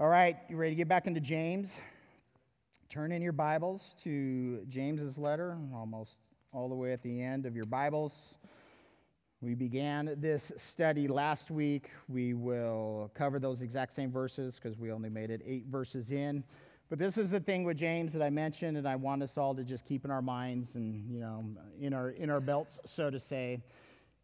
All right, you ready to get back into James? Turn in your Bibles to James's letter, almost all the way at the end of your Bibles. We began this study last week. We will cover those exact same verses because we only made it eight verses in. But this is the thing with James that I mentioned, and I want us all to just keep in our minds and you know in our in our belts, so to say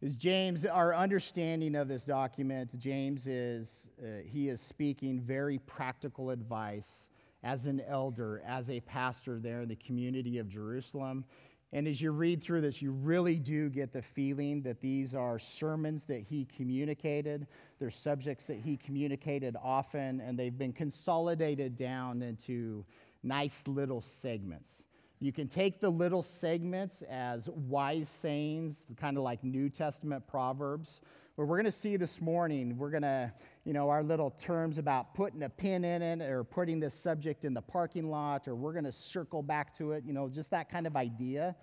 is James, our understanding of this document, James is, uh, he is speaking very practical advice as an elder, as a pastor there in the community of Jerusalem. And as you read through this, you really do get the feeling that these are sermons that he communicated. They're subjects that he communicated often, and they've been consolidated down into nice little segments. You can take the little segments as wise sayings, kind of like New Testament proverbs. Where we're going to see this morning, we're going to, you know, our little terms about putting a pin in it or putting this subject in the parking lot, or we're going to circle back to it, you know, just that kind of idea.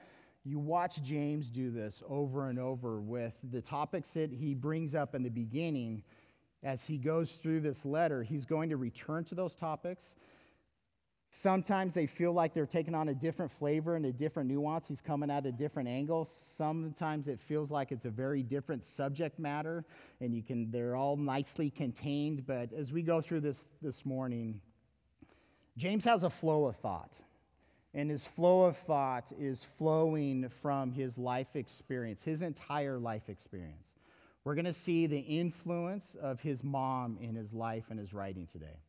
You watch James do this over and over with the topics that he brings up in the beginning. As he goes through this letter, he's going to return to those topics Sometimes they feel like they're taking on a different flavor and a different nuance. He's coming at a different angle. Sometimes it feels like it's a very different subject matter, and you can they're all nicely contained. But as we go through this this morning, James has a flow of thought. And his flow of thought is flowing from his life experience, his entire life experience. We're going to see the influence of his mom in his life and his writing today.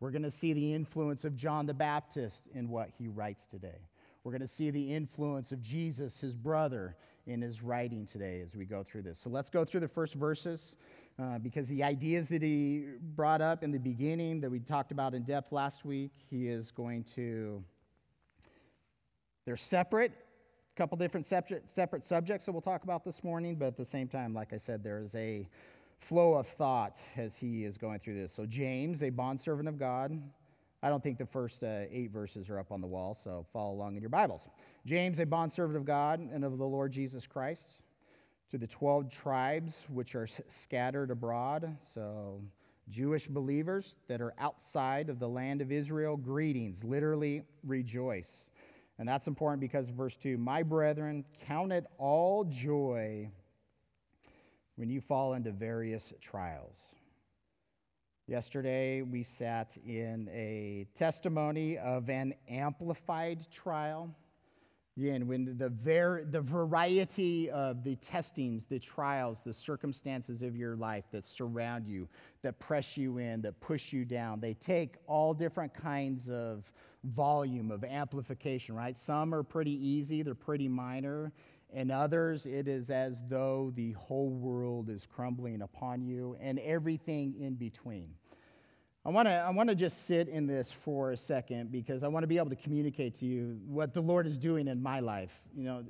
We're going to see the influence of John the Baptist in what he writes today. We're going to see the influence of Jesus, his brother, in his writing today as we go through this. So let's go through the first verses uh, because the ideas that he brought up in the beginning that we talked about in depth last week, he is going to, they're separate, a couple different separate, separate subjects that we'll talk about this morning, but at the same time, like I said, there is a flow of thought as he is going through this. So, James, a bondservant of God. I don't think the first uh, eight verses are up on the wall, so follow along in your Bibles. James, a bondservant of God and of the Lord Jesus Christ, to the 12 tribes which are scattered abroad, so Jewish believers that are outside of the land of Israel, greetings, literally rejoice. And that's important because verse 2 My brethren, count it all joy when you fall into various trials. Yesterday, we sat in a testimony of an amplified trial. Again, when the, ver- the variety of the testings, the trials, the circumstances of your life that surround you, that press you in, that push you down, they take all different kinds of volume of amplification, right? Some are pretty easy, they're pretty minor, and others, it is as though the whole world is crumbling upon you and everything in between. I want to I want to just sit in this for a second because I want to be able to communicate to you what the Lord is doing in my life. You know,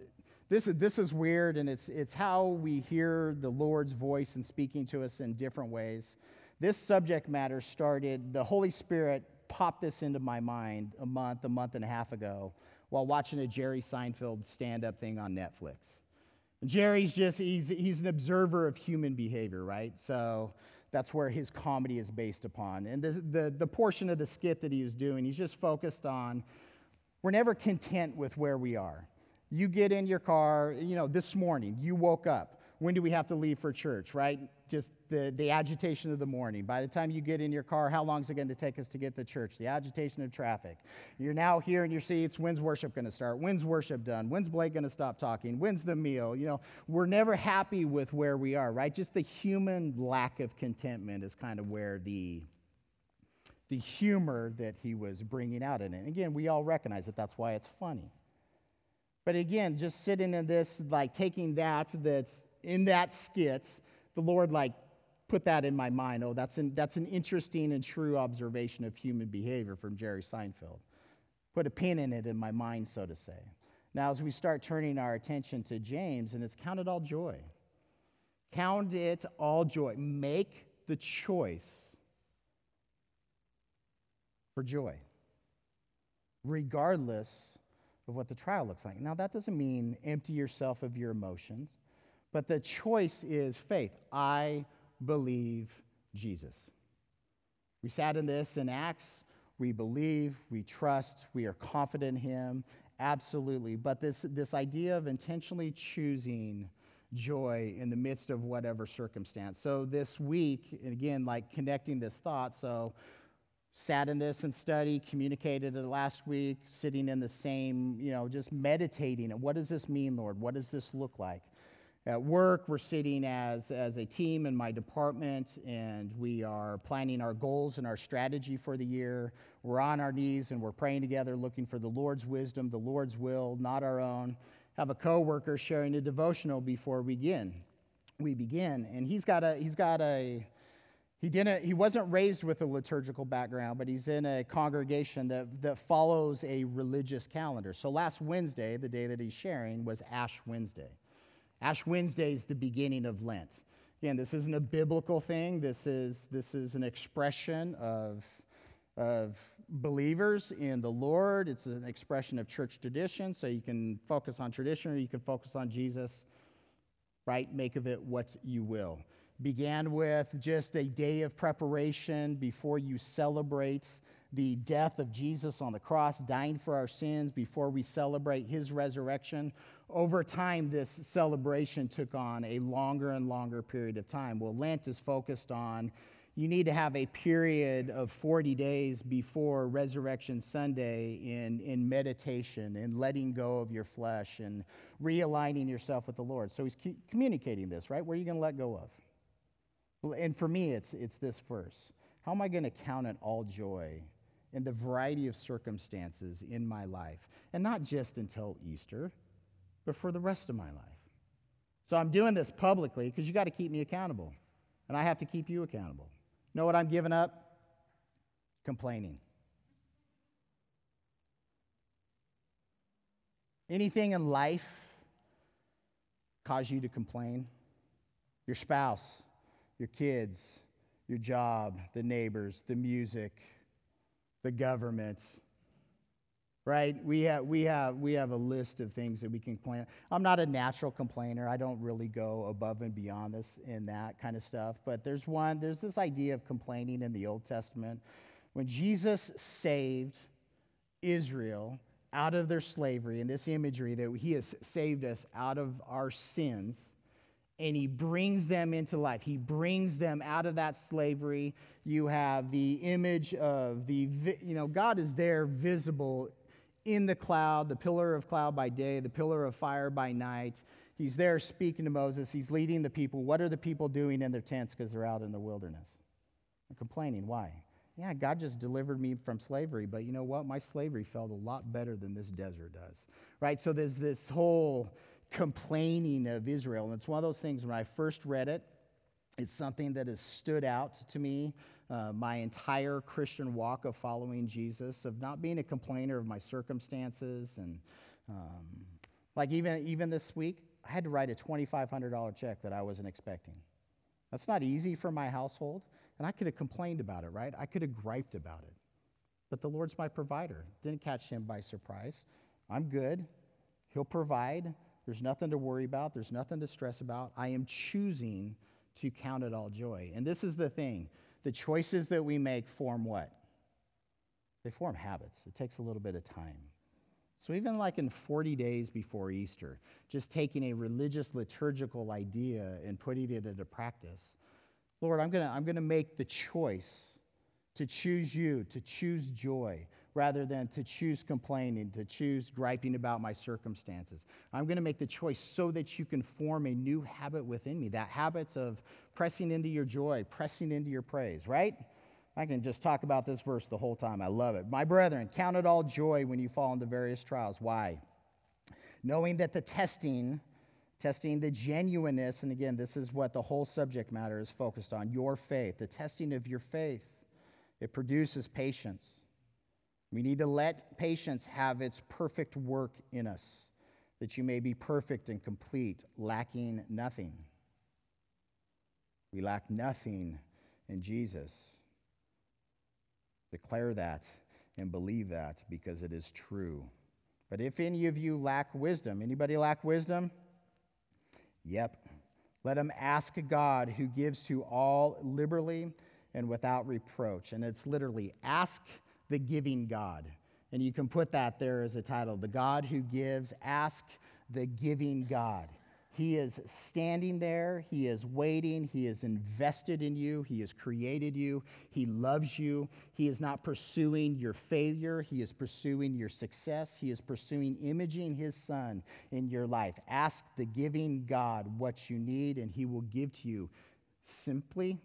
this is this is weird and it's it's how we hear the Lord's voice and speaking to us in different ways. This subject matter started the Holy Spirit popped this into my mind a month, a month and a half ago while watching a Jerry Seinfeld stand up thing on Netflix. And Jerry's just, he's, he's an observer of human behavior, right? So that's where his comedy is based upon. And the, the, the portion of the skit that he is doing, he's just focused on we're never content with where we are. You get in your car, you know, this morning, you woke up when do we have to leave for church, right? Just the, the agitation of the morning. By the time you get in your car, how long is it going to take us to get to church? The agitation of traffic. You're now here in your seats. When's worship going to start? When's worship done? When's Blake going to stop talking? When's the meal? You know, we're never happy with where we are, right? Just the human lack of contentment is kind of where the the humor that he was bringing out in it. Again, we all recognize that that's why it's funny. But again, just sitting in this, like taking that that's in that skit, the Lord like put that in my mind. Oh, that's an, that's an interesting and true observation of human behavior from Jerry Seinfeld. Put a pin in it in my mind, so to say. Now, as we start turning our attention to James, and it's counted all joy. Count it all joy. Make the choice for joy, regardless of what the trial looks like. Now, that doesn't mean empty yourself of your emotions. But the choice is faith. I believe Jesus. We sat in this in Acts. We believe, we trust, we are confident in Him. Absolutely. But this, this idea of intentionally choosing joy in the midst of whatever circumstance. So this week, and again, like connecting this thought, so sat in this and study, communicated it last week, sitting in the same, you know, just meditating. And what does this mean, Lord? What does this look like? At work, we're sitting as, as a team in my department and we are planning our goals and our strategy for the year. We're on our knees and we're praying together, looking for the Lord's wisdom, the Lord's will, not our own. Have a coworker sharing a devotional before we begin. We begin, and he's got a he's got a he didn't he wasn't raised with a liturgical background, but he's in a congregation that, that follows a religious calendar. So last Wednesday, the day that he's sharing, was Ash Wednesday. Ash Wednesday is the beginning of Lent. Again, this isn't a biblical thing. This is, this is an expression of, of believers in the Lord. It's an expression of church tradition. So you can focus on tradition or you can focus on Jesus, right? Make of it what you will. Began with just a day of preparation before you celebrate the death of Jesus on the cross, dying for our sins before we celebrate his resurrection. Over time, this celebration took on a longer and longer period of time. Well, Lent is focused on you need to have a period of 40 days before Resurrection Sunday in, in meditation and letting go of your flesh and realigning yourself with the Lord. So he's communicating this, right? What are you going to let go of? And for me, it's, it's this verse. How am I going to count it all joy in the variety of circumstances in my life. And not just until Easter, but for the rest of my life. So I'm doing this publicly because you got to keep me accountable. And I have to keep you accountable. Know what I'm giving up? Complaining. Anything in life cause you to complain? Your spouse, your kids, your job, the neighbors, the music, the government, right? We have, we, have, we have a list of things that we can complain. I'm not a natural complainer. I don't really go above and beyond this in that kind of stuff. But there's one, there's this idea of complaining in the Old Testament. When Jesus saved Israel out of their slavery, and this imagery that he has saved us out of our sins, and he brings them into life. He brings them out of that slavery. You have the image of the, you know, God is there visible in the cloud, the pillar of cloud by day, the pillar of fire by night. He's there speaking to Moses. He's leading the people. What are the people doing in their tents because they're out in the wilderness? They're complaining. Why? Yeah, God just delivered me from slavery, but you know what? My slavery felt a lot better than this desert does. Right? So there's this whole complaining of Israel. And it's one of those things when I first read it, it's something that has stood out to me uh, my entire Christian walk of following Jesus, of not being a complainer of my circumstances. And um, like even, even this week, I had to write a $2,500 check that I wasn't expecting. That's not easy for my household. And I could have complained about it, right? I could have griped about it. But the Lord's my provider. Didn't catch him by surprise. I'm good. He'll provide. There's nothing to worry about, there's nothing to stress about. I am choosing to count it all joy. And this is the thing the choices that we make form what? They form habits. It takes a little bit of time. So, even like in 40 days before Easter, just taking a religious liturgical idea and putting it into practice, Lord, I'm going to I'm going to make the choice to choose you, to choose joy, rather than to choose complaining, to choose griping about my circumstances. I'm going to make the choice so that you can form a new habit within me, that habit of pressing into your joy, pressing into your praise, right? I can just talk about this verse the whole time. I love it. My brethren, count it all joy when you fall into various trials. Why? Knowing that the testing, testing the genuineness, and again, this is what the whole subject matter is focused on your faith, the testing of your faith, it produces patience. We need to let patience have its perfect work in us, that you may be perfect and complete, lacking nothing. We lack nothing in Jesus. Declare that and believe that because it is true. But if any of you lack wisdom, anybody lack wisdom? Yep. Let him ask God who gives to all liberally and without reproach. And it's literally ask the giving God. And you can put that there as a title The God who gives, ask the giving God. He is standing there. He is waiting. He is invested in you. He has created you. He loves you. He is not pursuing your failure. He is pursuing your success. He is pursuing imaging His Son in your life. Ask the giving God what you need, and He will give to you simply,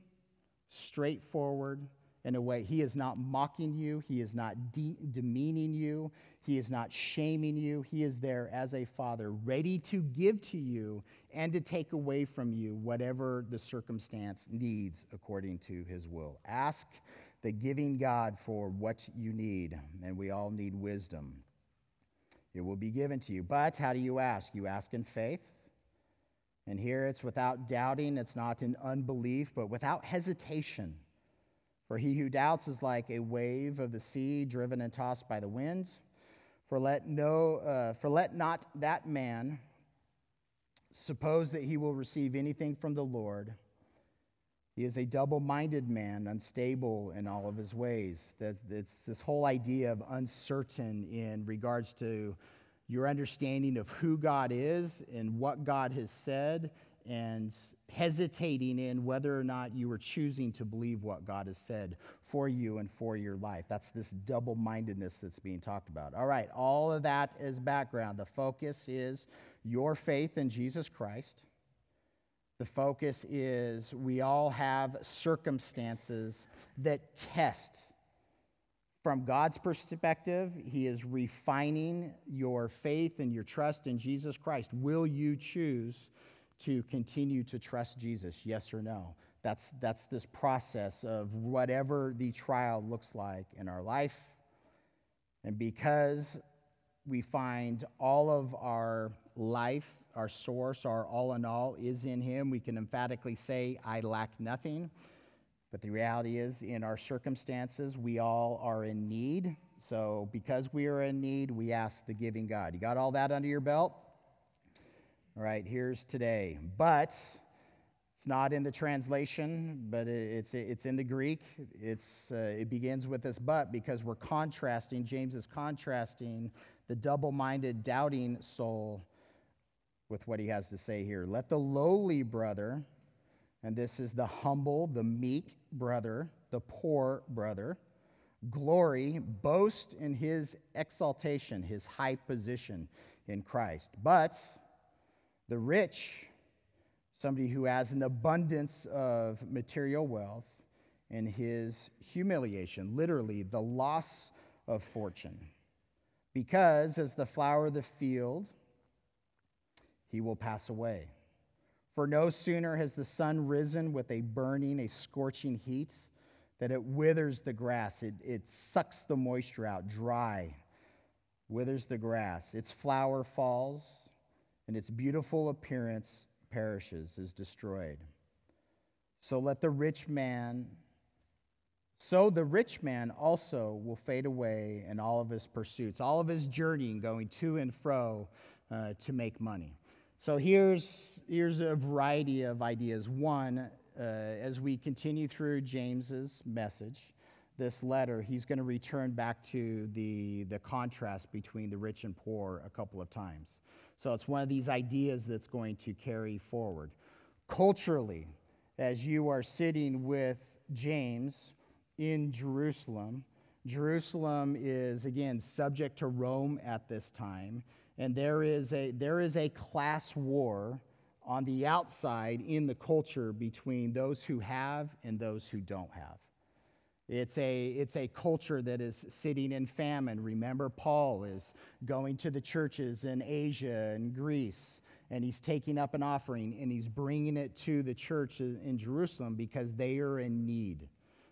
straightforward, in a way. He is not mocking you, He is not de- demeaning you, He is not shaming you. He is there as a father, ready to give to you and to take away from you whatever the circumstance needs according to His will. Ask the giving God for what you need, and we all need wisdom. It will be given to you. But how do you ask? You ask in faith. And here it's without doubting, it's not in unbelief, but without hesitation. For he who doubts is like a wave of the sea driven and tossed by the wind. For let, no, uh, for let not that man suppose that he will receive anything from the Lord. He is a double minded man, unstable in all of his ways. That, it's this whole idea of uncertain in regards to your understanding of who God is and what God has said and hesitating in whether or not you are choosing to believe what God has said for you and for your life. That's this double mindedness that's being talked about. All right, all of that is background. The focus is your faith in Jesus Christ. The focus is we all have circumstances that test. From God's perspective, He is refining your faith and your trust in Jesus Christ. Will you choose to continue to trust Jesus? Yes or no? That's, that's this process of whatever the trial looks like in our life. And because we find all of our life, our source, our all in all is in Him, we can emphatically say, I lack nothing. But the reality is, in our circumstances, we all are in need. So, because we are in need, we ask the giving God. You got all that under your belt? Right, here's today. But it's not in the translation, but it's, it's in the Greek. It's, uh, it begins with this but because we're contrasting, James is contrasting the double minded, doubting soul with what he has to say here. Let the lowly brother, and this is the humble, the meek brother, the poor brother, glory, boast in his exaltation, his high position in Christ. But the rich, somebody who has an abundance of material wealth, and his humiliation, literally the loss of fortune. Because as the flower of the field, he will pass away. For no sooner has the sun risen with a burning, a scorching heat, that it withers the grass. It, it sucks the moisture out, dry, withers the grass. Its flower falls and its beautiful appearance perishes, is destroyed. So let the rich man, so the rich man also will fade away in all of his pursuits, all of his journeying, going to and fro uh, to make money. So here's, here's a variety of ideas. One, uh, as we continue through James's message, this letter, he's going to return back to the, the contrast between the rich and poor a couple of times. So it's one of these ideas that's going to carry forward. Culturally, as you are sitting with James in Jerusalem, Jerusalem is, again, subject to Rome at this time, and there is a, there is a class war on the outside in the culture between those who have and those who don't have. It's a, it's a culture that is sitting in famine. Remember, Paul is going to the churches in Asia and Greece, and he's taking up an offering and he's bringing it to the church in Jerusalem because they are in need.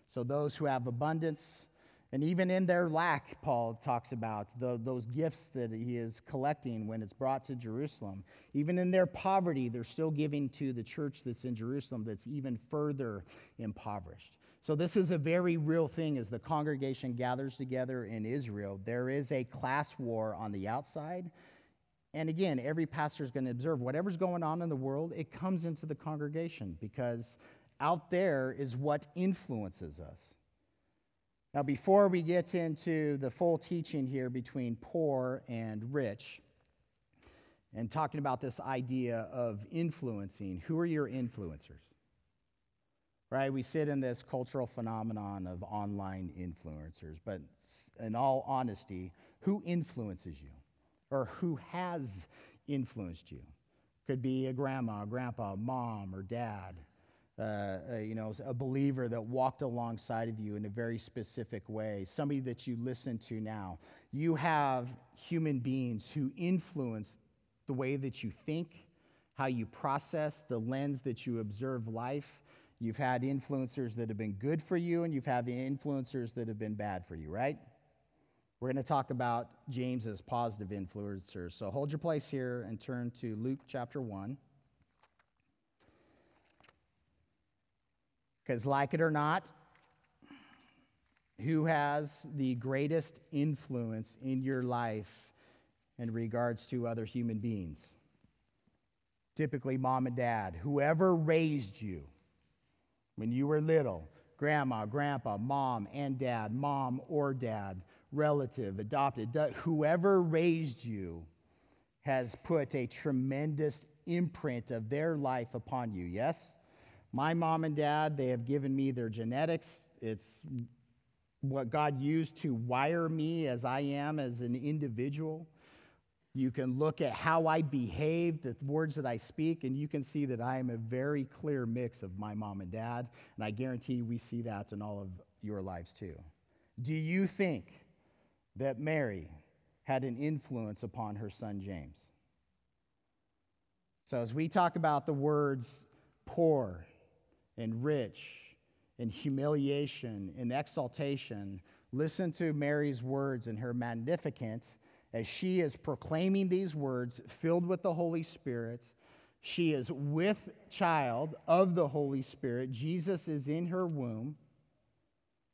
So, those who have abundance, and even in their lack, Paul talks about the, those gifts that he is collecting when it's brought to Jerusalem. Even in their poverty, they're still giving to the church that's in Jerusalem that's even further impoverished. So, this is a very real thing as the congregation gathers together in Israel. There is a class war on the outside. And again, every pastor is going to observe whatever's going on in the world, it comes into the congregation because out there is what influences us. Now, before we get into the full teaching here between poor and rich, and talking about this idea of influencing, who are your influencers? Right? We sit in this cultural phenomenon of online influencers, but in all honesty, who influences you? Or who has influenced you? Could be a grandma, grandpa, mom, or dad. Uh, uh, you know, a believer that walked alongside of you in a very specific way, somebody that you listen to now. You have human beings who influence the way that you think, how you process, the lens that you observe life. You've had influencers that have been good for you, and you've had influencers that have been bad for you, right? We're going to talk about James's positive influencers. So hold your place here and turn to Luke chapter 1. Because, like it or not, who has the greatest influence in your life in regards to other human beings. Typically, mom and dad, whoever raised you when you were little, grandma, grandpa, mom and dad, mom or dad, relative, adopted, whoever raised you has put a tremendous imprint of their life upon you. Yes? My mom and dad, they have given me their genetics. It's what God used to wire me as I am as an individual. You can look at how I behave, the words that I speak, and you can see that I am a very clear mix of my mom and dad. And I guarantee we see that in all of your lives too. Do you think that Mary had an influence upon her son James? So, as we talk about the words poor and rich and humiliation and exaltation, listen to Mary's words in her Magnificat as she is proclaiming these words, filled with the Holy Spirit. She is with child of the Holy Spirit. Jesus is in her womb.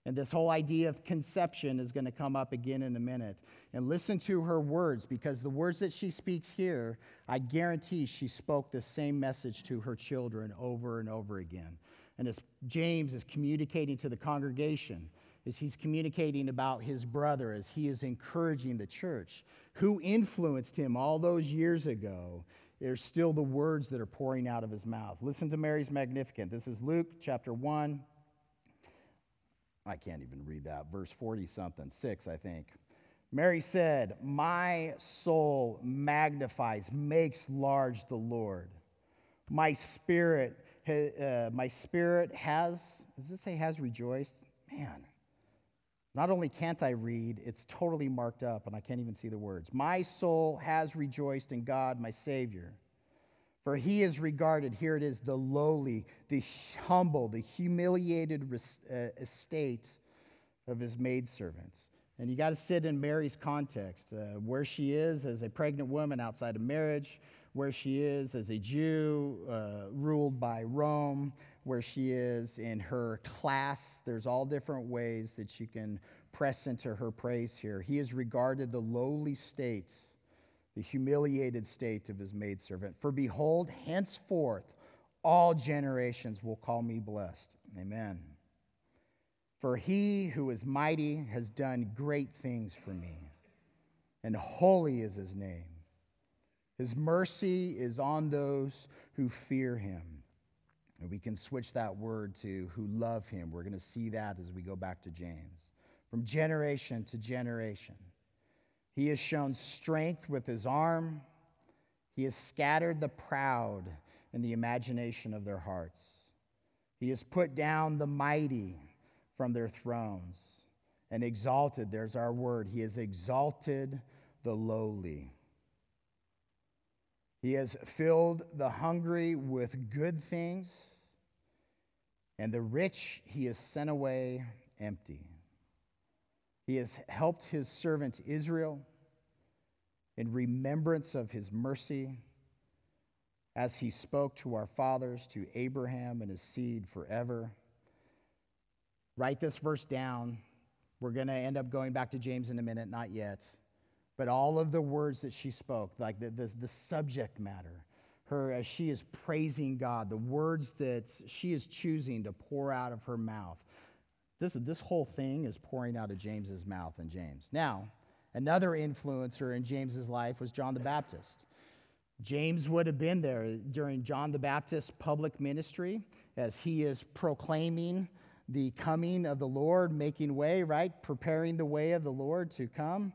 And this whole idea of conception is going to come up again in a minute. And listen to her words because the words that she speaks here, I guarantee she spoke the same message to her children over and over again. And as James is communicating to the congregation, as he's communicating about his brother, as he is encouraging the church. Who influenced him all those years ago? There's still the words that are pouring out of his mouth. Listen to Mary's Magnificat. This is Luke chapter 1. I can't even read that. Verse 40 something, 6, I think. Mary said, My soul magnifies, makes large the Lord. My spirit, uh, my spirit has, does it say has rejoiced? Man, not only can't I read, it's totally marked up and I can't even see the words. My soul has rejoiced in God, my Savior. For he is regarded, here it is, the lowly, the humble, the humiliated uh, estate of his maidservants. And you got to sit in Mary's context, uh, where she is as a pregnant woman outside of marriage, where she is as a Jew uh, ruled by Rome, where she is in her class. There's all different ways that you can press into her praise here. He has regarded the lowly state, the humiliated state of his maidservant. For behold, henceforth all generations will call me blessed. Amen. For he who is mighty has done great things for me, and holy is his name. His mercy is on those who fear him and we can switch that word to who love him. We're going to see that as we go back to James. From generation to generation, he has shown strength with his arm. He has scattered the proud in the imagination of their hearts. He has put down the mighty from their thrones and exalted, there's our word, he has exalted the lowly. He has filled the hungry with good things, and the rich he has sent away empty. He has helped his servant Israel in remembrance of his mercy, as he spoke to our fathers, to Abraham and his seed forever. Write this verse down. We're going to end up going back to James in a minute, not yet. But all of the words that she spoke, like the, the, the subject matter, her as she is praising God, the words that she is choosing to pour out of her mouth. This, this whole thing is pouring out of James's mouth and James. Now, another influencer in James's life was John the Baptist. James would have been there during John the Baptist's public ministry as he is proclaiming the coming of the Lord, making way, right? Preparing the way of the Lord to come,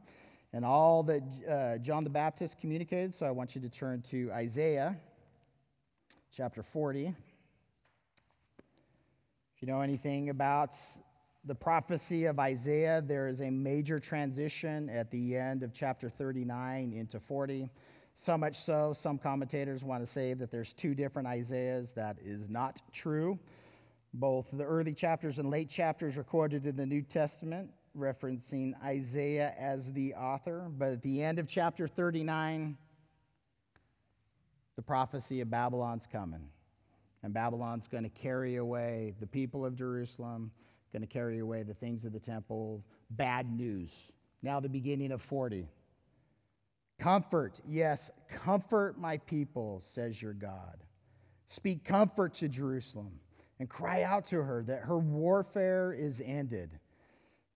and all that uh, John the Baptist communicated. So I want you to turn to Isaiah chapter 40. If you know anything about the prophecy of Isaiah, there is a major transition at the end of chapter 39 into 40. So much so, some commentators want to say that there's two different Isaiahs. That is not true. Both the early chapters and late chapters recorded in the New Testament, referencing Isaiah as the author. But at the end of chapter 39, the prophecy of Babylon's coming. And Babylon's going to carry away the people of Jerusalem, going to carry away the things of the temple. Bad news. Now, the beginning of 40. Comfort, yes, comfort my people, says your God. Speak comfort to Jerusalem and cry out to her that her warfare is ended.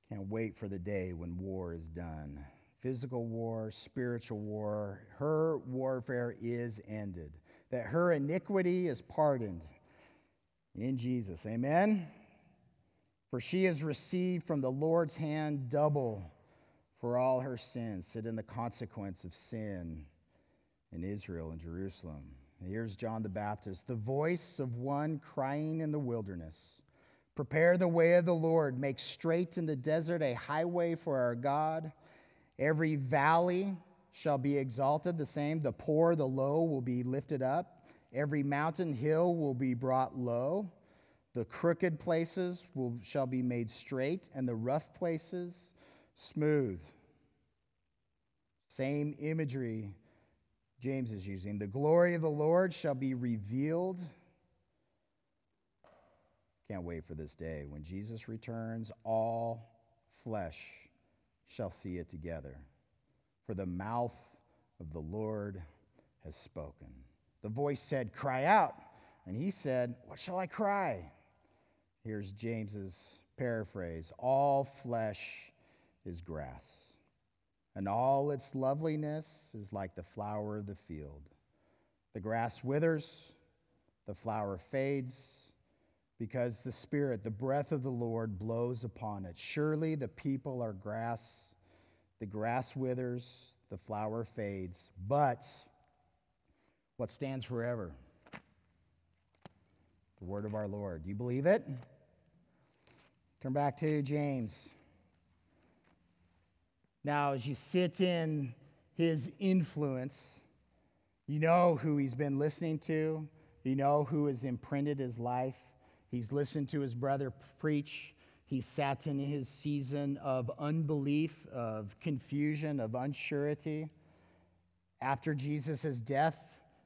Can't wait for the day when war is done. Physical war, spiritual war, her warfare is ended. That her iniquity is pardoned in Jesus. Amen. For she has received from the Lord's hand double for all her sins, sit in the consequence of sin in Israel and Jerusalem. Here's John the Baptist, the voice of one crying in the wilderness Prepare the way of the Lord, make straight in the desert a highway for our God. Every valley shall be exalted, the same. The poor, the low will be lifted up. Every mountain hill will be brought low. The crooked places will, shall be made straight, and the rough places smooth. Same imagery James is using. The glory of the Lord shall be revealed. Can't wait for this day. When Jesus returns, all flesh shall see it together. For the mouth of the Lord has spoken. The voice said, Cry out. And he said, What shall I cry? Here's James's paraphrase All flesh is grass and all its loveliness is like the flower of the field. The grass withers, the flower fades, because the Spirit, the breath of the Lord, blows upon it. Surely the people are grass, the grass withers, the flower fades, but what stands forever? The word of our Lord. Do you believe it? Turn back to James. Now, as you sit in his influence, you know who he's been listening to, you know who has imprinted his life. He's listened to his brother preach. He sat in his season of unbelief, of confusion, of unsurety. After Jesus' death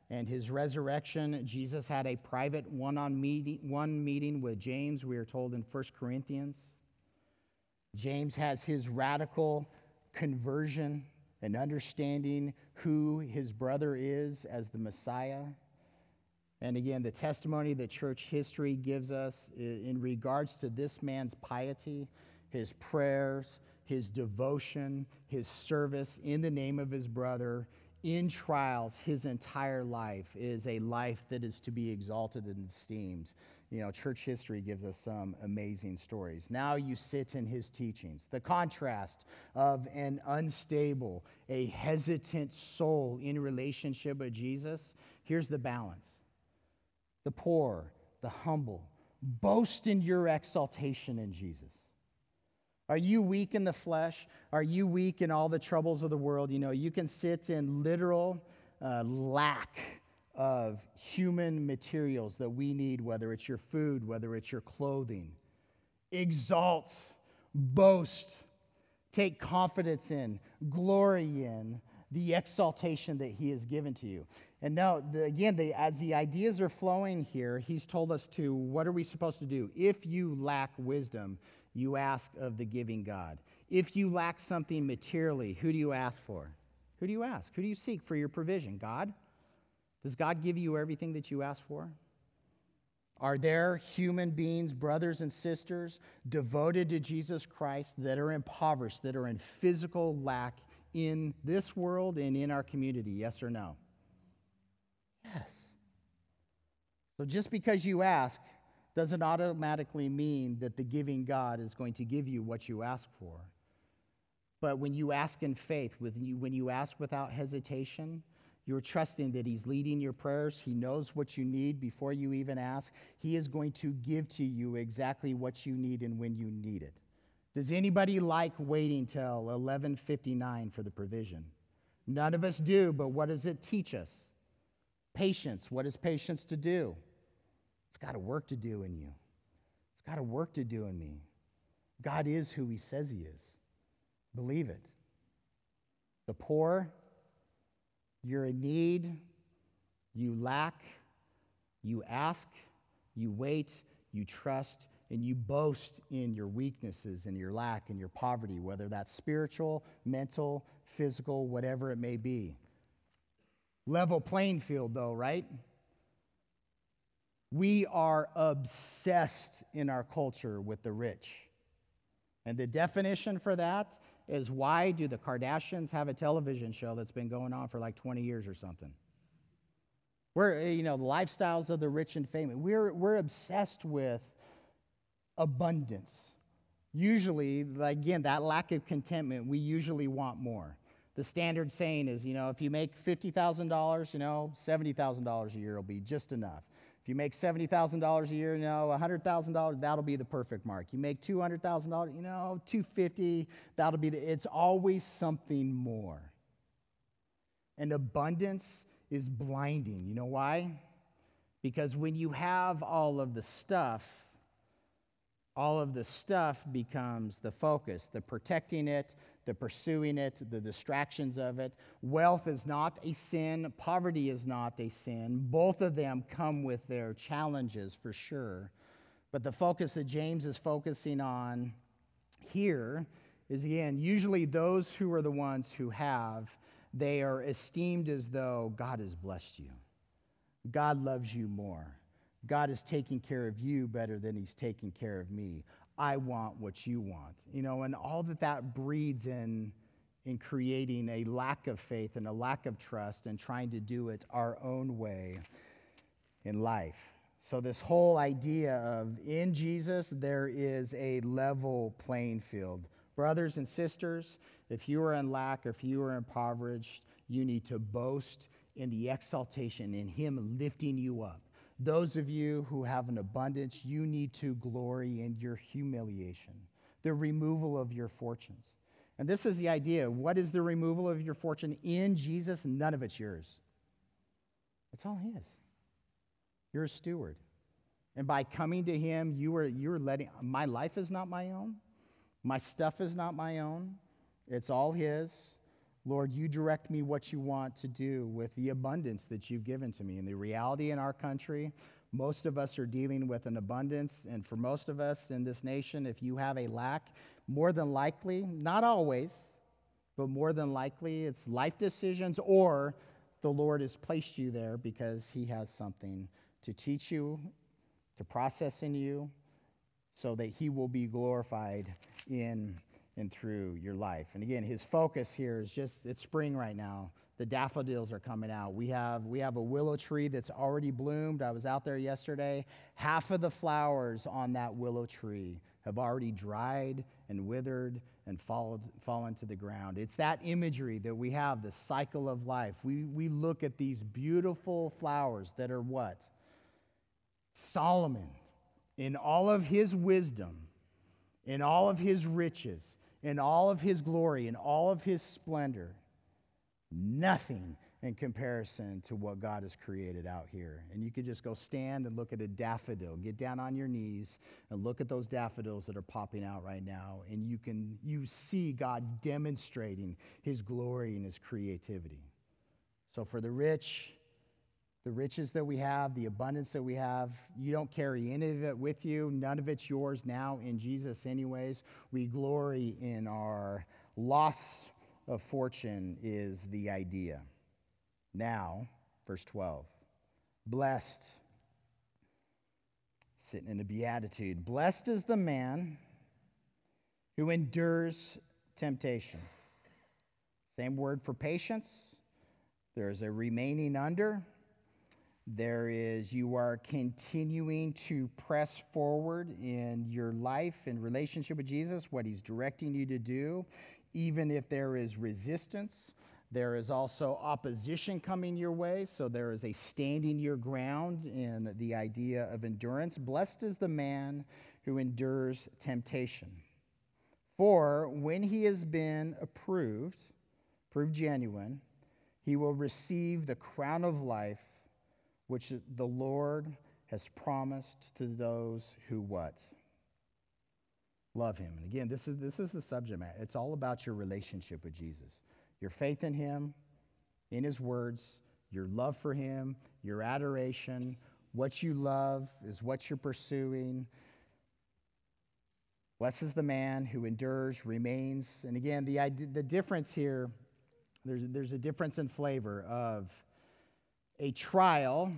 and his resurrection, Jesus had a private one on one meeting with James, we are told in 1 Corinthians. James has his radical conversion and understanding who his brother is as the Messiah. And again, the testimony that church history gives us in regards to this man's piety, his prayers, his devotion, his service in the name of his brother in trials his entire life is a life that is to be exalted and esteemed you know, church history gives us some amazing stories. Now you sit in his teachings. The contrast of an unstable, a hesitant soul in relationship with Jesus. Here's the balance the poor, the humble. Boast in your exaltation in Jesus. Are you weak in the flesh? Are you weak in all the troubles of the world? You know, you can sit in literal uh, lack of human materials that we need, whether it's your food, whether it's your clothing. Exalt, boast, take confidence in, glory in the exaltation that He has given to you. And now, the, again, the, as the ideas are flowing here, He's told us to what are we supposed to do? If you lack wisdom, you ask of the giving God. If you lack something materially, who do you ask for? Who do you ask? Who do you seek for your provision? God? Does God give you everything that you ask for? Are there human beings, brothers and sisters, devoted to Jesus Christ that are impoverished, that are in physical lack in this world and in our community? Yes or no? Yes. So just because you ask doesn't automatically mean that the giving God is going to give you what you ask for. But when you ask in faith, when you ask without hesitation, you're trusting that He's leading your prayers. He knows what you need before you even ask. He is going to give to you exactly what you need and when you need it. Does anybody like waiting till 11:59 for the provision? None of us do, but what does it teach us? Patience. What is patience to do? It's got a work to do in you. It's got a work to do in me. God is who he says he is. Believe it. The poor you're in need, you lack, you ask, you wait, you trust, and you boast in your weaknesses and your lack and your poverty, whether that's spiritual, mental, physical, whatever it may be. Level playing field, though, right? We are obsessed in our culture with the rich. And the definition for that is why do the Kardashians have a television show that's been going on for like 20 years or something? We're, eh, you know, the lifestyles of the rich and famous. We're, we're obsessed with abundance. Usually, again, that lack of contentment, we usually want more. The standard saying is, you know, if you make $50,000, you know, $70,000 a year will be just enough If you make $70,000 a year, you know, $100,000, that'll be the perfect mark. You make $200,000, you know, 250, that'll be the, it's always something more. And abundance is blinding. You know why? Because when you have all of the stuff, all of the stuff becomes the focus, the protecting it, the pursuing it, the distractions of it. Wealth is not a sin, poverty is not a sin. Both of them come with their challenges for sure. But the focus that James is focusing on here is again, usually those who are the ones who have, they are esteemed as though God has blessed you. God loves you more. God is taking care of you better than he's taking care of me. I want what you want. You know, and all that that breeds in in creating a lack of faith and a lack of trust and trying to do it our own way in life. So, this whole idea of in Jesus, there is a level playing field. Brothers and sisters, if you are in lack, if you are impoverished, you need to boast in the exaltation, in Him lifting you up. Those of you who have an abundance, you need to glory in your humiliation, the removal of your fortunes. And this is the idea. What is the removal of your fortune in Jesus? None of it's yours. It's all His. You're a steward. And by coming to Him, you are, you are letting, my life is not my own. My stuff is not my own. It's all His. Lord, you direct me what you want to do with the abundance that you've given to me. And the reality in our country, most of us are dealing with an abundance. And for most of us in this nation, if you have a lack, more than likely, not always, but more than likely, it's life decisions or the Lord has placed you there because he has something to teach you, to process in you, so that he will be glorified in and through your life. And again, his focus here is just it's spring right now. The daffodils are coming out. We have we have a willow tree that's already bloomed. I was out there yesterday. Half of the flowers on that willow tree have already dried and withered and fallen, fallen to the ground. It's that imagery that we have, the cycle of life. We, we look at these beautiful flowers that are what? Solomon, in all of his wisdom, in all of his riches, in all of his glory, in all of his splendor, nothing in comparison to what God has created out here. And you could just go stand and look at a daffodil. Get down on your knees and look at those daffodils that are popping out right now and you can you see God demonstrating his glory and his creativity. So for the rich, the riches that we have, the abundance that we have. You don't carry any of it with you. None of it's yours now in Jesus, anyways. We glory in our loss of fortune, is the idea. Now, verse 12. Blessed, sitting in a beatitude, blessed is the man who endures temptation. Same word for patience. There's a remaining under. There is, you are continuing to press forward in your life in relationship with Jesus, what he's directing you to do, even if there is resistance. There is also opposition coming your way, so there is a standing your ground in the idea of endurance. Blessed is the man who endures temptation. For when he has been approved, proved genuine, he will receive the crown of life which the Lord has promised to those who what? Love him. And again, this is, this is the subject matter. It's all about your relationship with Jesus. Your faith in him, in his words, your love for him, your adoration, what you love is what you're pursuing. Blessed is the man who endures, remains. And again, the, the difference here, there's, there's a difference in flavor of a trial,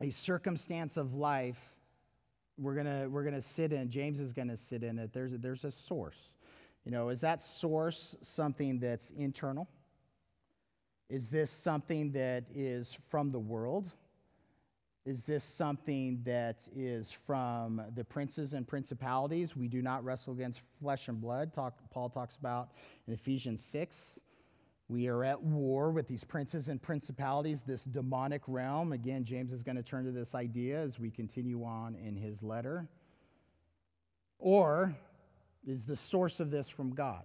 a circumstance of life, we're gonna we're gonna sit in. James is gonna sit in it. There's a, there's a source. You know, is that source something that's internal? Is this something that is from the world? Is this something that is from the princes and principalities? We do not wrestle against flesh and blood. Talk, Paul talks about in Ephesians 6. We are at war with these princes and principalities, this demonic realm. Again, James is going to turn to this idea as we continue on in his letter. Or is the source of this from God?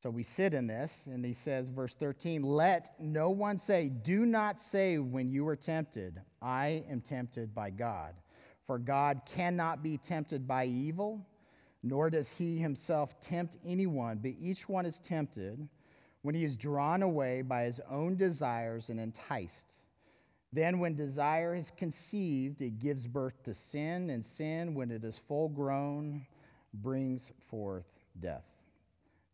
So we sit in this, and he says, verse 13, let no one say, Do not say when you are tempted, I am tempted by God. For God cannot be tempted by evil nor does he himself tempt anyone, but each one is tempted when he is drawn away by his own desires and enticed. Then, when desire is conceived, it gives birth to sin, and sin, when it is full grown, brings forth death.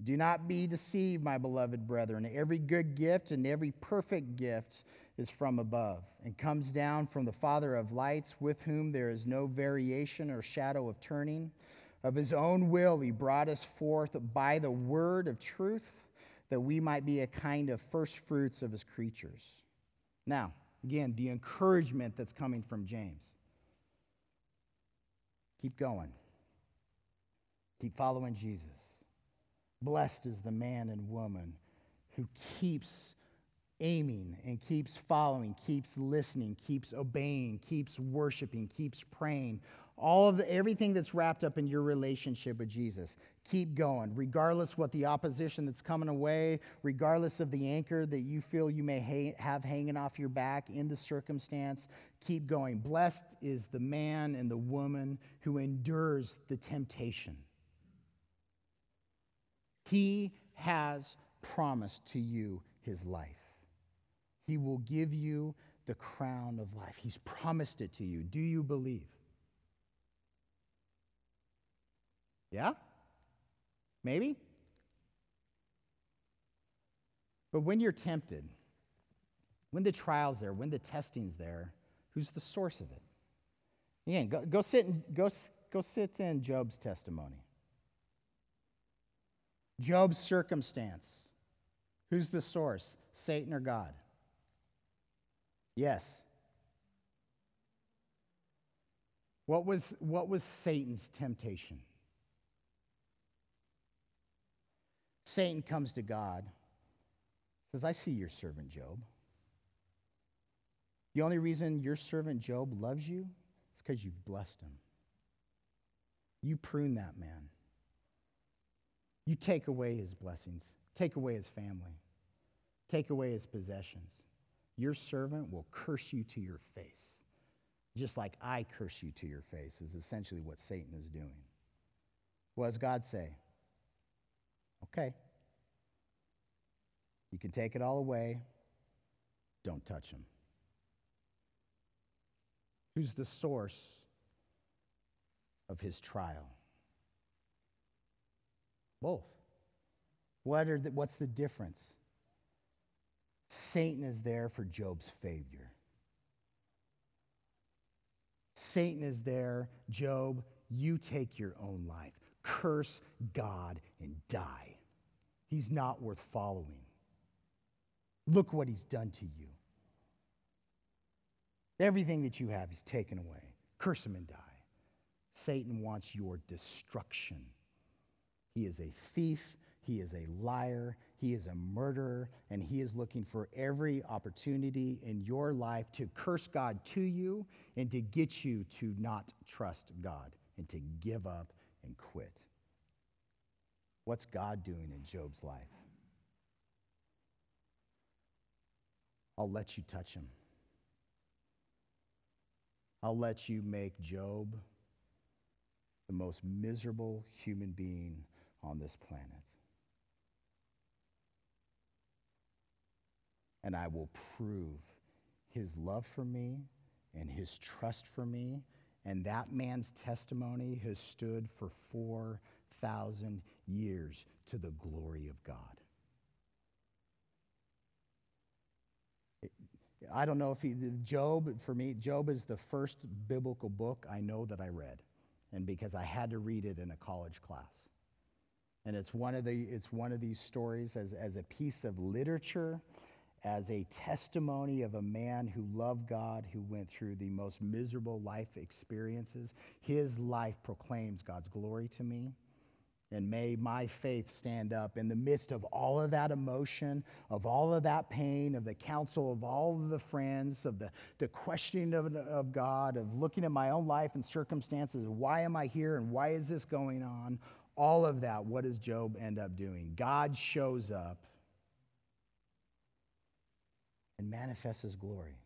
Do not be deceived, my beloved brethren. Every good gift and every perfect gift is from above and comes down from the Father of lights, with whom there is no variation or shadow of turning. Of his own will, he brought us forth by the word of truth that we might be a kind of first fruits of his creatures. Now, again, the encouragement that's coming from James. Keep going, keep following Jesus. Blessed is the man and woman who keeps aiming and keeps following, keeps listening, keeps obeying, keeps worshiping, keeps praying all of the, everything that's wrapped up in your relationship with Jesus. Keep going, regardless what the opposition that's coming away, regardless of the anchor that you feel you may ha- have hanging off your back in the circumstance. Keep going. Blessed is the man and the woman who endures the temptation. He has promised to you his life. He will give you the crown of life. He's promised it to you. Do you believe? Yeah? Maybe? But when you're tempted, when the trial's there, when the testing's there, who's the source of it? Again, go, go, sit, in, go, go sit in Job's testimony. Job's circumstance. Who's the source? Satan or God? Yes. What was, what was Satan's temptation? Satan comes to God, says, I see your servant Job. The only reason your servant Job loves you is because you've blessed him. You prune that man. You take away his blessings, take away his family, take away his possessions. Your servant will curse you to your face, just like I curse you to your face, is essentially what Satan is doing. What does God say? Okay. You can take it all away. Don't touch him. Who's the source of his trial? Both. What are the, what's the difference? Satan is there for Job's failure. Satan is there, Job, you take your own life. Curse God and die. He's not worth following. Look what he's done to you. Everything that you have, he's taken away. Curse him and die. Satan wants your destruction. He is a thief, he is a liar, he is a murderer, and he is looking for every opportunity in your life to curse God to you and to get you to not trust God and to give up and quit. What's God doing in Job's life? I'll let you touch him. I'll let you make Job the most miserable human being on this planet. And I will prove his love for me and his trust for me. And that man's testimony has stood for 4,000 years to the glory of God. I don't know if he, Job, for me, Job is the first biblical book I know that I read and because I had to read it in a college class. And it's one of, the, it's one of these stories as, as a piece of literature, as a testimony of a man who loved God, who went through the most miserable life experiences. His life proclaims God's glory to me. And may my faith stand up in the midst of all of that emotion, of all of that pain, of the counsel of all of the friends, of the, the questioning of, of God, of looking at my own life and circumstances. Why am I here and why is this going on? All of that, what does Job end up doing? God shows up and manifests his glory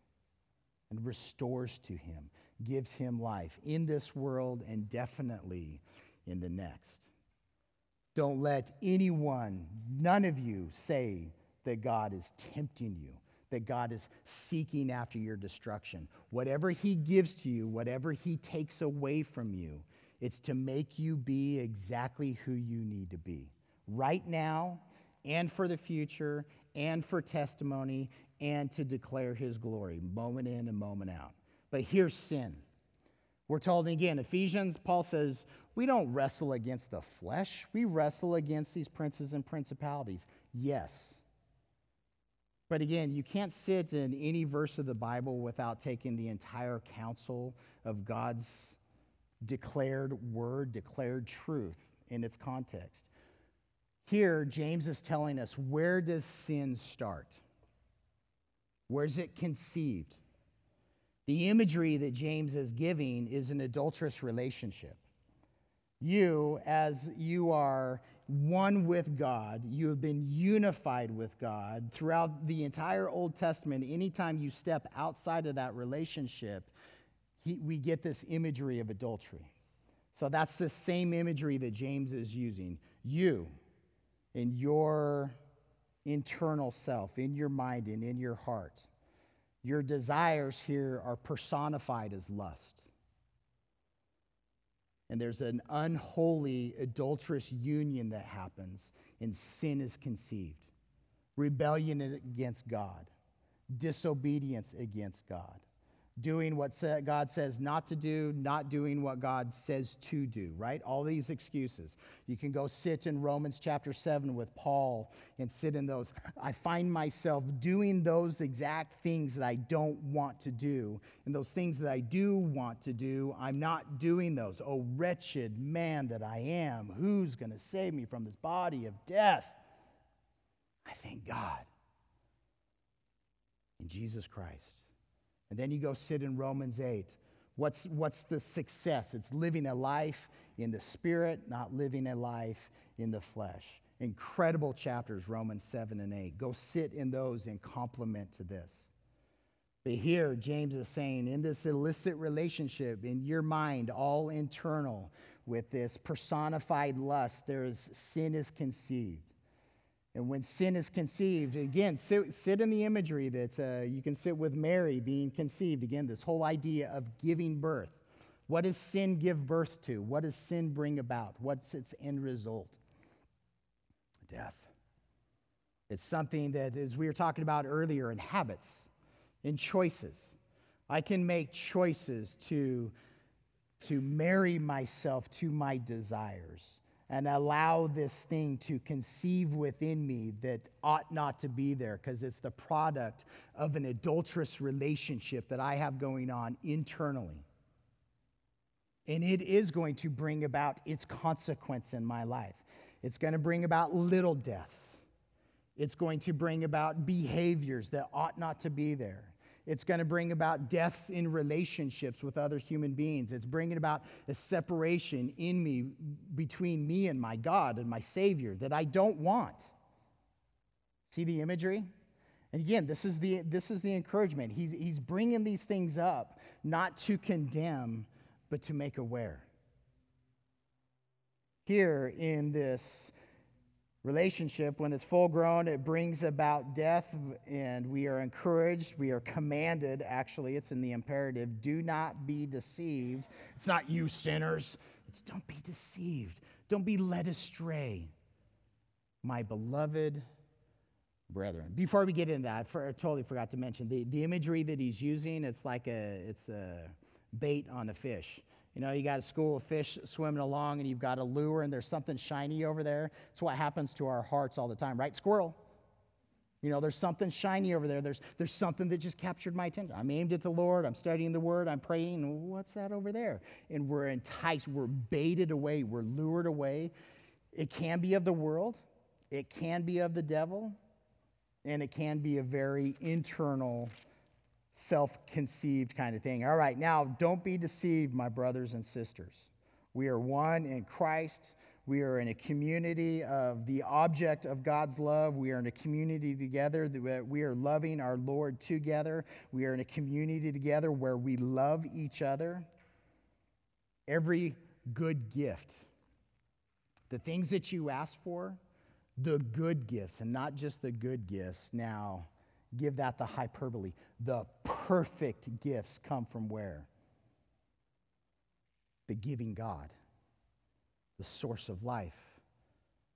and restores to him, gives him life in this world and definitely in the next. Don't let anyone, none of you, say that God is tempting you, that God is seeking after your destruction. Whatever He gives to you, whatever He takes away from you, it's to make you be exactly who you need to be right now and for the future and for testimony and to declare His glory, moment in and moment out. But here's sin. We're told again, Ephesians, Paul says, we don't wrestle against the flesh, we wrestle against these princes and principalities. Yes. But again, you can't sit in any verse of the Bible without taking the entire counsel of God's declared word, declared truth in its context. Here, James is telling us where does sin start? Where's it conceived? The imagery that James is giving is an adulterous relationship. You, as you are one with God, you have been unified with God throughout the entire Old Testament. Anytime you step outside of that relationship, he, we get this imagery of adultery. So that's the same imagery that James is using. You, in your internal self, in your mind, and in your heart your desires here are personified as lust. And there's an unholy, adulterous union that happens, and sin is conceived. Rebellion against God, disobedience against God doing what God says not to do, not doing what God says to do, right? All these excuses. You can go sit in Romans chapter 7 with Paul and sit in those. I find myself doing those exact things that I don't want to do. And those things that I do want to do, I'm not doing those. Oh, wretched man that I am, who's going to save me from this body of death? I thank God in Jesus Christ. And then you go sit in Romans 8. What's, what's the success? It's living a life in the spirit, not living a life in the flesh. Incredible chapters, Romans 7 and 8. Go sit in those in complement to this. But here, James is saying, in this illicit relationship, in your mind, all internal, with this personified lust, there is sin is conceived. And when sin is conceived, again, sit, sit in the imagery that uh, you can sit with Mary being conceived. Again, this whole idea of giving birth. What does sin give birth to? What does sin bring about? What's its end result? Death. It's something that, as we were talking about earlier, in habits, in choices. I can make choices to, to marry myself to my desires and allow this thing to conceive within me that ought not to be there because it's the product of an adulterous relationship that I have going on internally. And it is going to bring about its consequence in my life. It's going to bring about little deaths. It's going to bring about behaviors that ought not to be there. It's going to bring about deaths in relationships with other human beings. It's bringing about a separation in me between me and my God and my Savior that I don't want. See the imagery? And again, this is the, this is the encouragement. He's, he's bringing these things up not to condemn, but to make aware. Here in this relationship, when it's full grown, it brings about death, and we are encouraged, we are commanded, actually, it's in the imperative do not be deceived. It's not you sinners, it's don't be deceived, don't be led astray. My beloved brethren. Before we get into that, for, I totally forgot to mention the, the imagery that he's using. It's like a it's a bait on a fish. You know, you got a school of fish swimming along and you've got a lure and there's something shiny over there. It's what happens to our hearts all the time, right? Squirrel. You know, there's something shiny over there. There's, there's something that just captured my attention. I'm aimed at the Lord. I'm studying the Word. I'm praying. What's that over there? And we're enticed. We're baited away. We're lured away. It can be of the world, it can be of the devil, and it can be a very internal self conceived kind of thing. All right, now don't be deceived, my brothers and sisters. We are one in Christ. We are in a community of the object of God's love. We are in a community together. that We are loving our Lord together. We are in a community together where we love each other. Every good gift, the things that you ask for, the good gifts, and not just the good gifts. Now, give that the hyperbole. The perfect gifts come from where? The giving God, the source of life,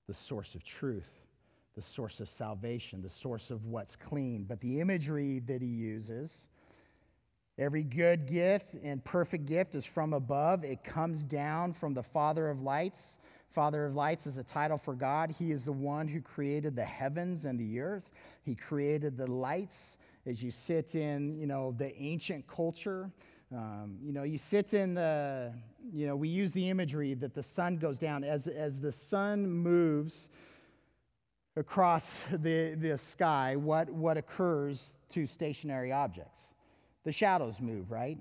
the source of truth, the source of salvation, the source of what's clean. But the imagery that he uses, every good gift and perfect gift is from above, it comes down from the Father of lights Father of lights is a title for God. He is the one who created the heavens and the earth. He created the lights. As you sit in, you know, the ancient culture, um, you know, you sit in the, you know, we use the imagery that the sun goes down. As, as the sun moves across the, the sky, what, what occurs to stationary objects? The shadows move, right?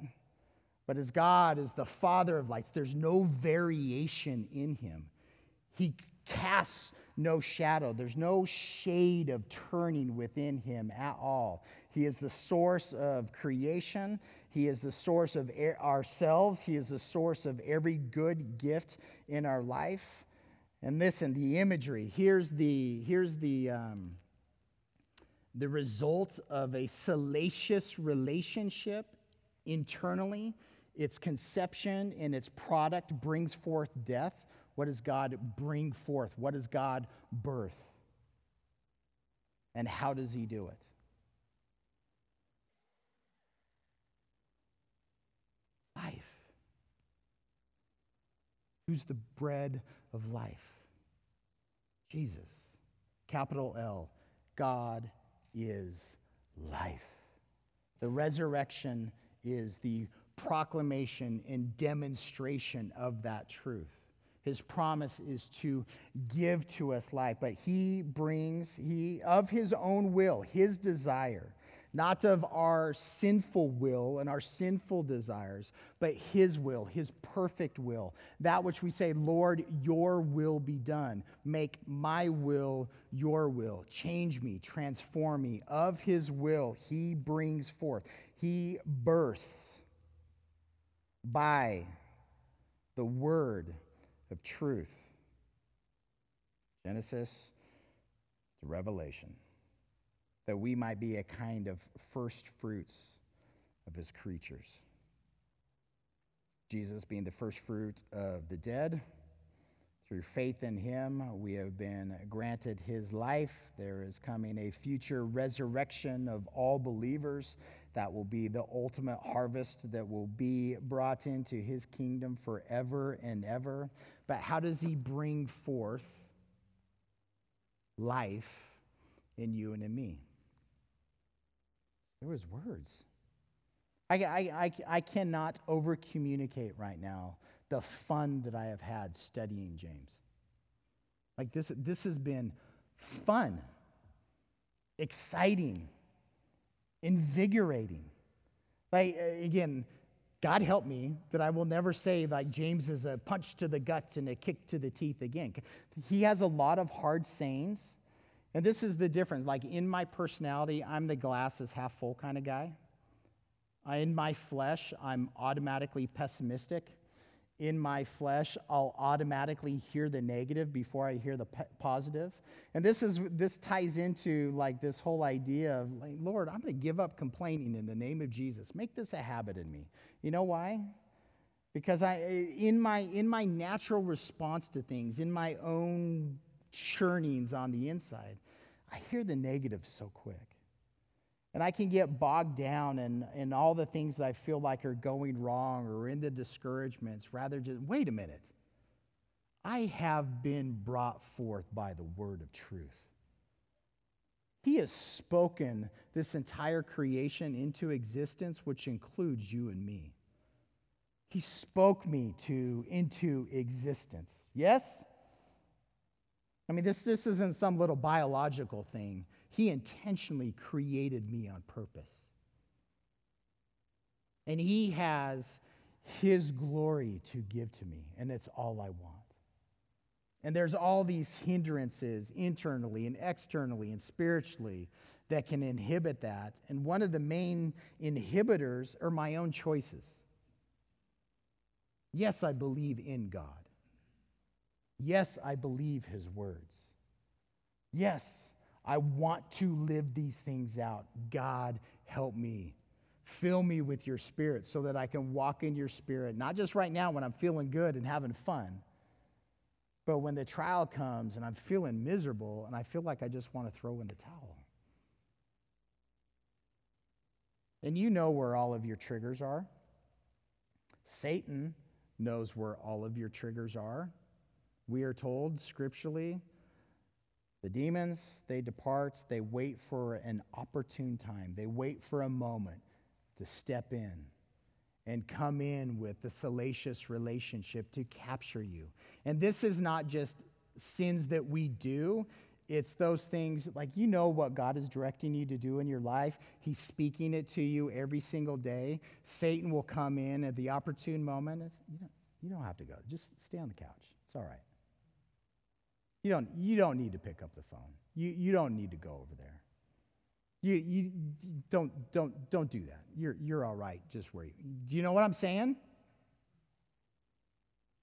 But as God is the Father of lights, there's no variation in him. He casts no shadow. There's no shade of turning within him at all. He is the source of creation. He is the source of ourselves. He is the source of every good gift in our life. And listen, the imagery. Here's the here's the um, the result of a salacious relationship internally. Its conception and its product brings forth death. What does God bring forth? What does God birth? And how does He do it? Life. Who's the bread of life? Jesus. Capital L. God is life. The resurrection is the proclamation and demonstration of that truth. His promise is to give to us life, but he brings, he, of his own will, his desire, not of our sinful will and our sinful desires, but his will, his perfect will. That which we say, Lord, your will be done. Make my will your will. Change me, transform me. Of his will, he brings forth, he births by the word of truth. Genesis to Revelation, that we might be a kind of first fruits of his creatures. Jesus being the first fruit of the dead Through faith in him, we have been granted his life. There is coming a future resurrection of all believers that will be the ultimate harvest that will be brought into his kingdom forever and ever. But how does he bring forth life in you and in me? There was words. I, I, I, I cannot over communicate right now the fun that I have had studying James. Like this, this has been fun, exciting, invigorating. Like, again, God help me that I will never say like James is a punch to the guts and a kick to the teeth again. He has a lot of hard sayings. And this is the difference. Like in my personality, I'm the glasses half full kind of guy. In my flesh, I'm automatically pessimistic in my flesh, I'll automatically hear the negative before I hear the positive. And this is this ties into like this whole idea of like, Lord, I'm going to give up complaining in the name of Jesus. Make this a habit in me. You know why? Because I in my in my natural response to things, in my own churnings on the inside, I hear the negative so quick. And I can get bogged down in, in all the things that I feel like are going wrong or in the discouragements, rather just, wait a minute. I have been brought forth by the word of truth. He has spoken this entire creation into existence, which includes you and me. He spoke me to into existence. Yes? I mean, this, this isn't some little biological thing. He intentionally created me on purpose. And He has His glory to give to me, and it's all I want. And there's all these hindrances internally and externally and spiritually that can inhibit that. And one of the main inhibitors are my own choices. Yes, I believe in God. Yes, I believe His words. Yes, I want to live these things out. God, help me. Fill me with your spirit so that I can walk in your spirit, not just right now when I'm feeling good and having fun, but when the trial comes and I'm feeling miserable and I feel like I just want to throw in the towel. And you know where all of your triggers are. Satan knows where all of your triggers are. We are told scripturally the demons, they depart, they wait for an opportune time, they wait for a moment to step in and come in with the salacious relationship to capture you. And this is not just sins that we do, it's those things like you know what God is directing you to do in your life. He's speaking it to you every single day. Satan will come in at the opportune moment. you, don't, you don't have to go, just stay on the couch. It's all right. You don't, you don't need to pick up the phone. You, you don't need to go over there. You, you don't, don't, don't do that. You're, you're all right just where you. Do you know what I'm saying?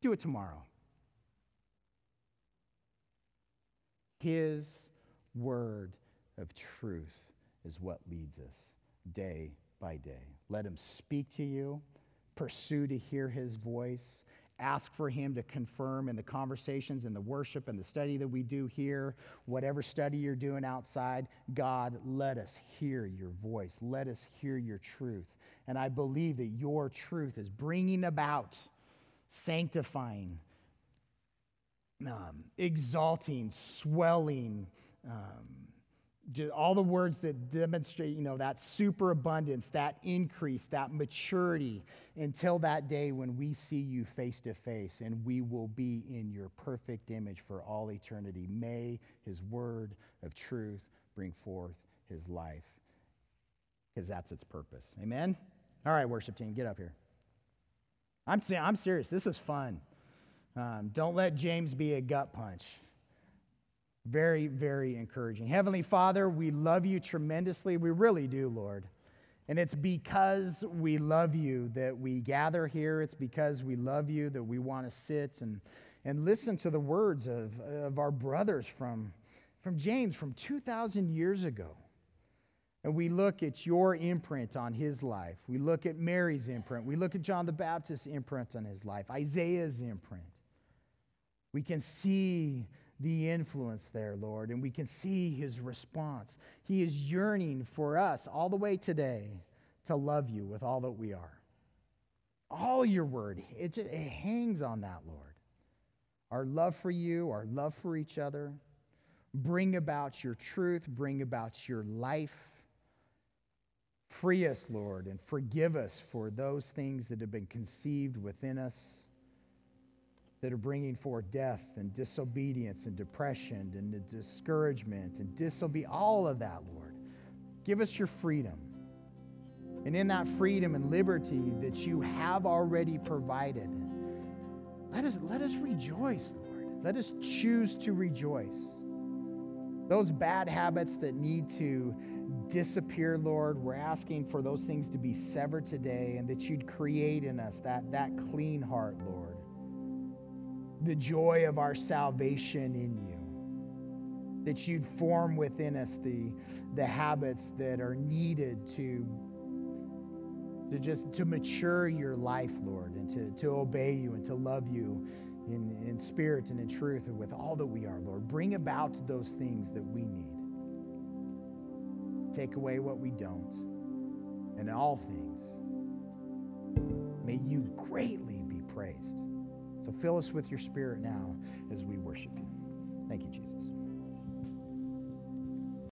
Do it tomorrow. His word of truth is what leads us day by day. Let him speak to you, pursue to hear his voice, ask for Him to confirm in the conversations and the worship and the study that we do here, whatever study you're doing outside, God, let us hear your voice. Let us hear your truth. And I believe that your truth is bringing about, sanctifying, um, exalting, swelling, um, all the words that demonstrate, you know, that superabundance, that increase, that maturity until that day when we see you face to face and we will be in your perfect image for all eternity. May his word of truth bring forth his life because that's its purpose. Amen? All right, worship team, get up here. I'm, I'm serious. This is fun. Um, don't let James be a gut punch. Very, very encouraging. Heavenly Father, we love you tremendously. We really do, Lord. And it's because we love you that we gather here. It's because we love you that we want to sit and, and listen to the words of, of our brothers from, from James from 2,000 years ago. And we look at your imprint on his life. We look at Mary's imprint. We look at John the Baptist's imprint on his life, Isaiah's imprint. We can see the influence there, Lord, and we can see his response. He is yearning for us all the way today to love you with all that we are. All your word, it, just, it hangs on that, Lord. Our love for you, our love for each other. Bring about your truth, bring about your life. Free us, Lord, and forgive us for those things that have been conceived within us that are bringing forth death and disobedience and depression and discouragement and disobedience, all of that, Lord. Give us your freedom. And in that freedom and liberty that you have already provided, let us, let us rejoice, Lord. Let us choose to rejoice. Those bad habits that need to disappear, Lord, we're asking for those things to be severed today and that you'd create in us that, that clean heart, Lord the joy of our salvation in you. That you'd form within us the, the habits that are needed to, to just to mature your life, Lord, and to, to obey you and to love you in, in spirit and in truth and with all that we are, Lord. Bring about those things that we need. Take away what we don't. And in all things, may you greatly be praised. So fill us with your spirit now as we worship you. Thank you, Jesus.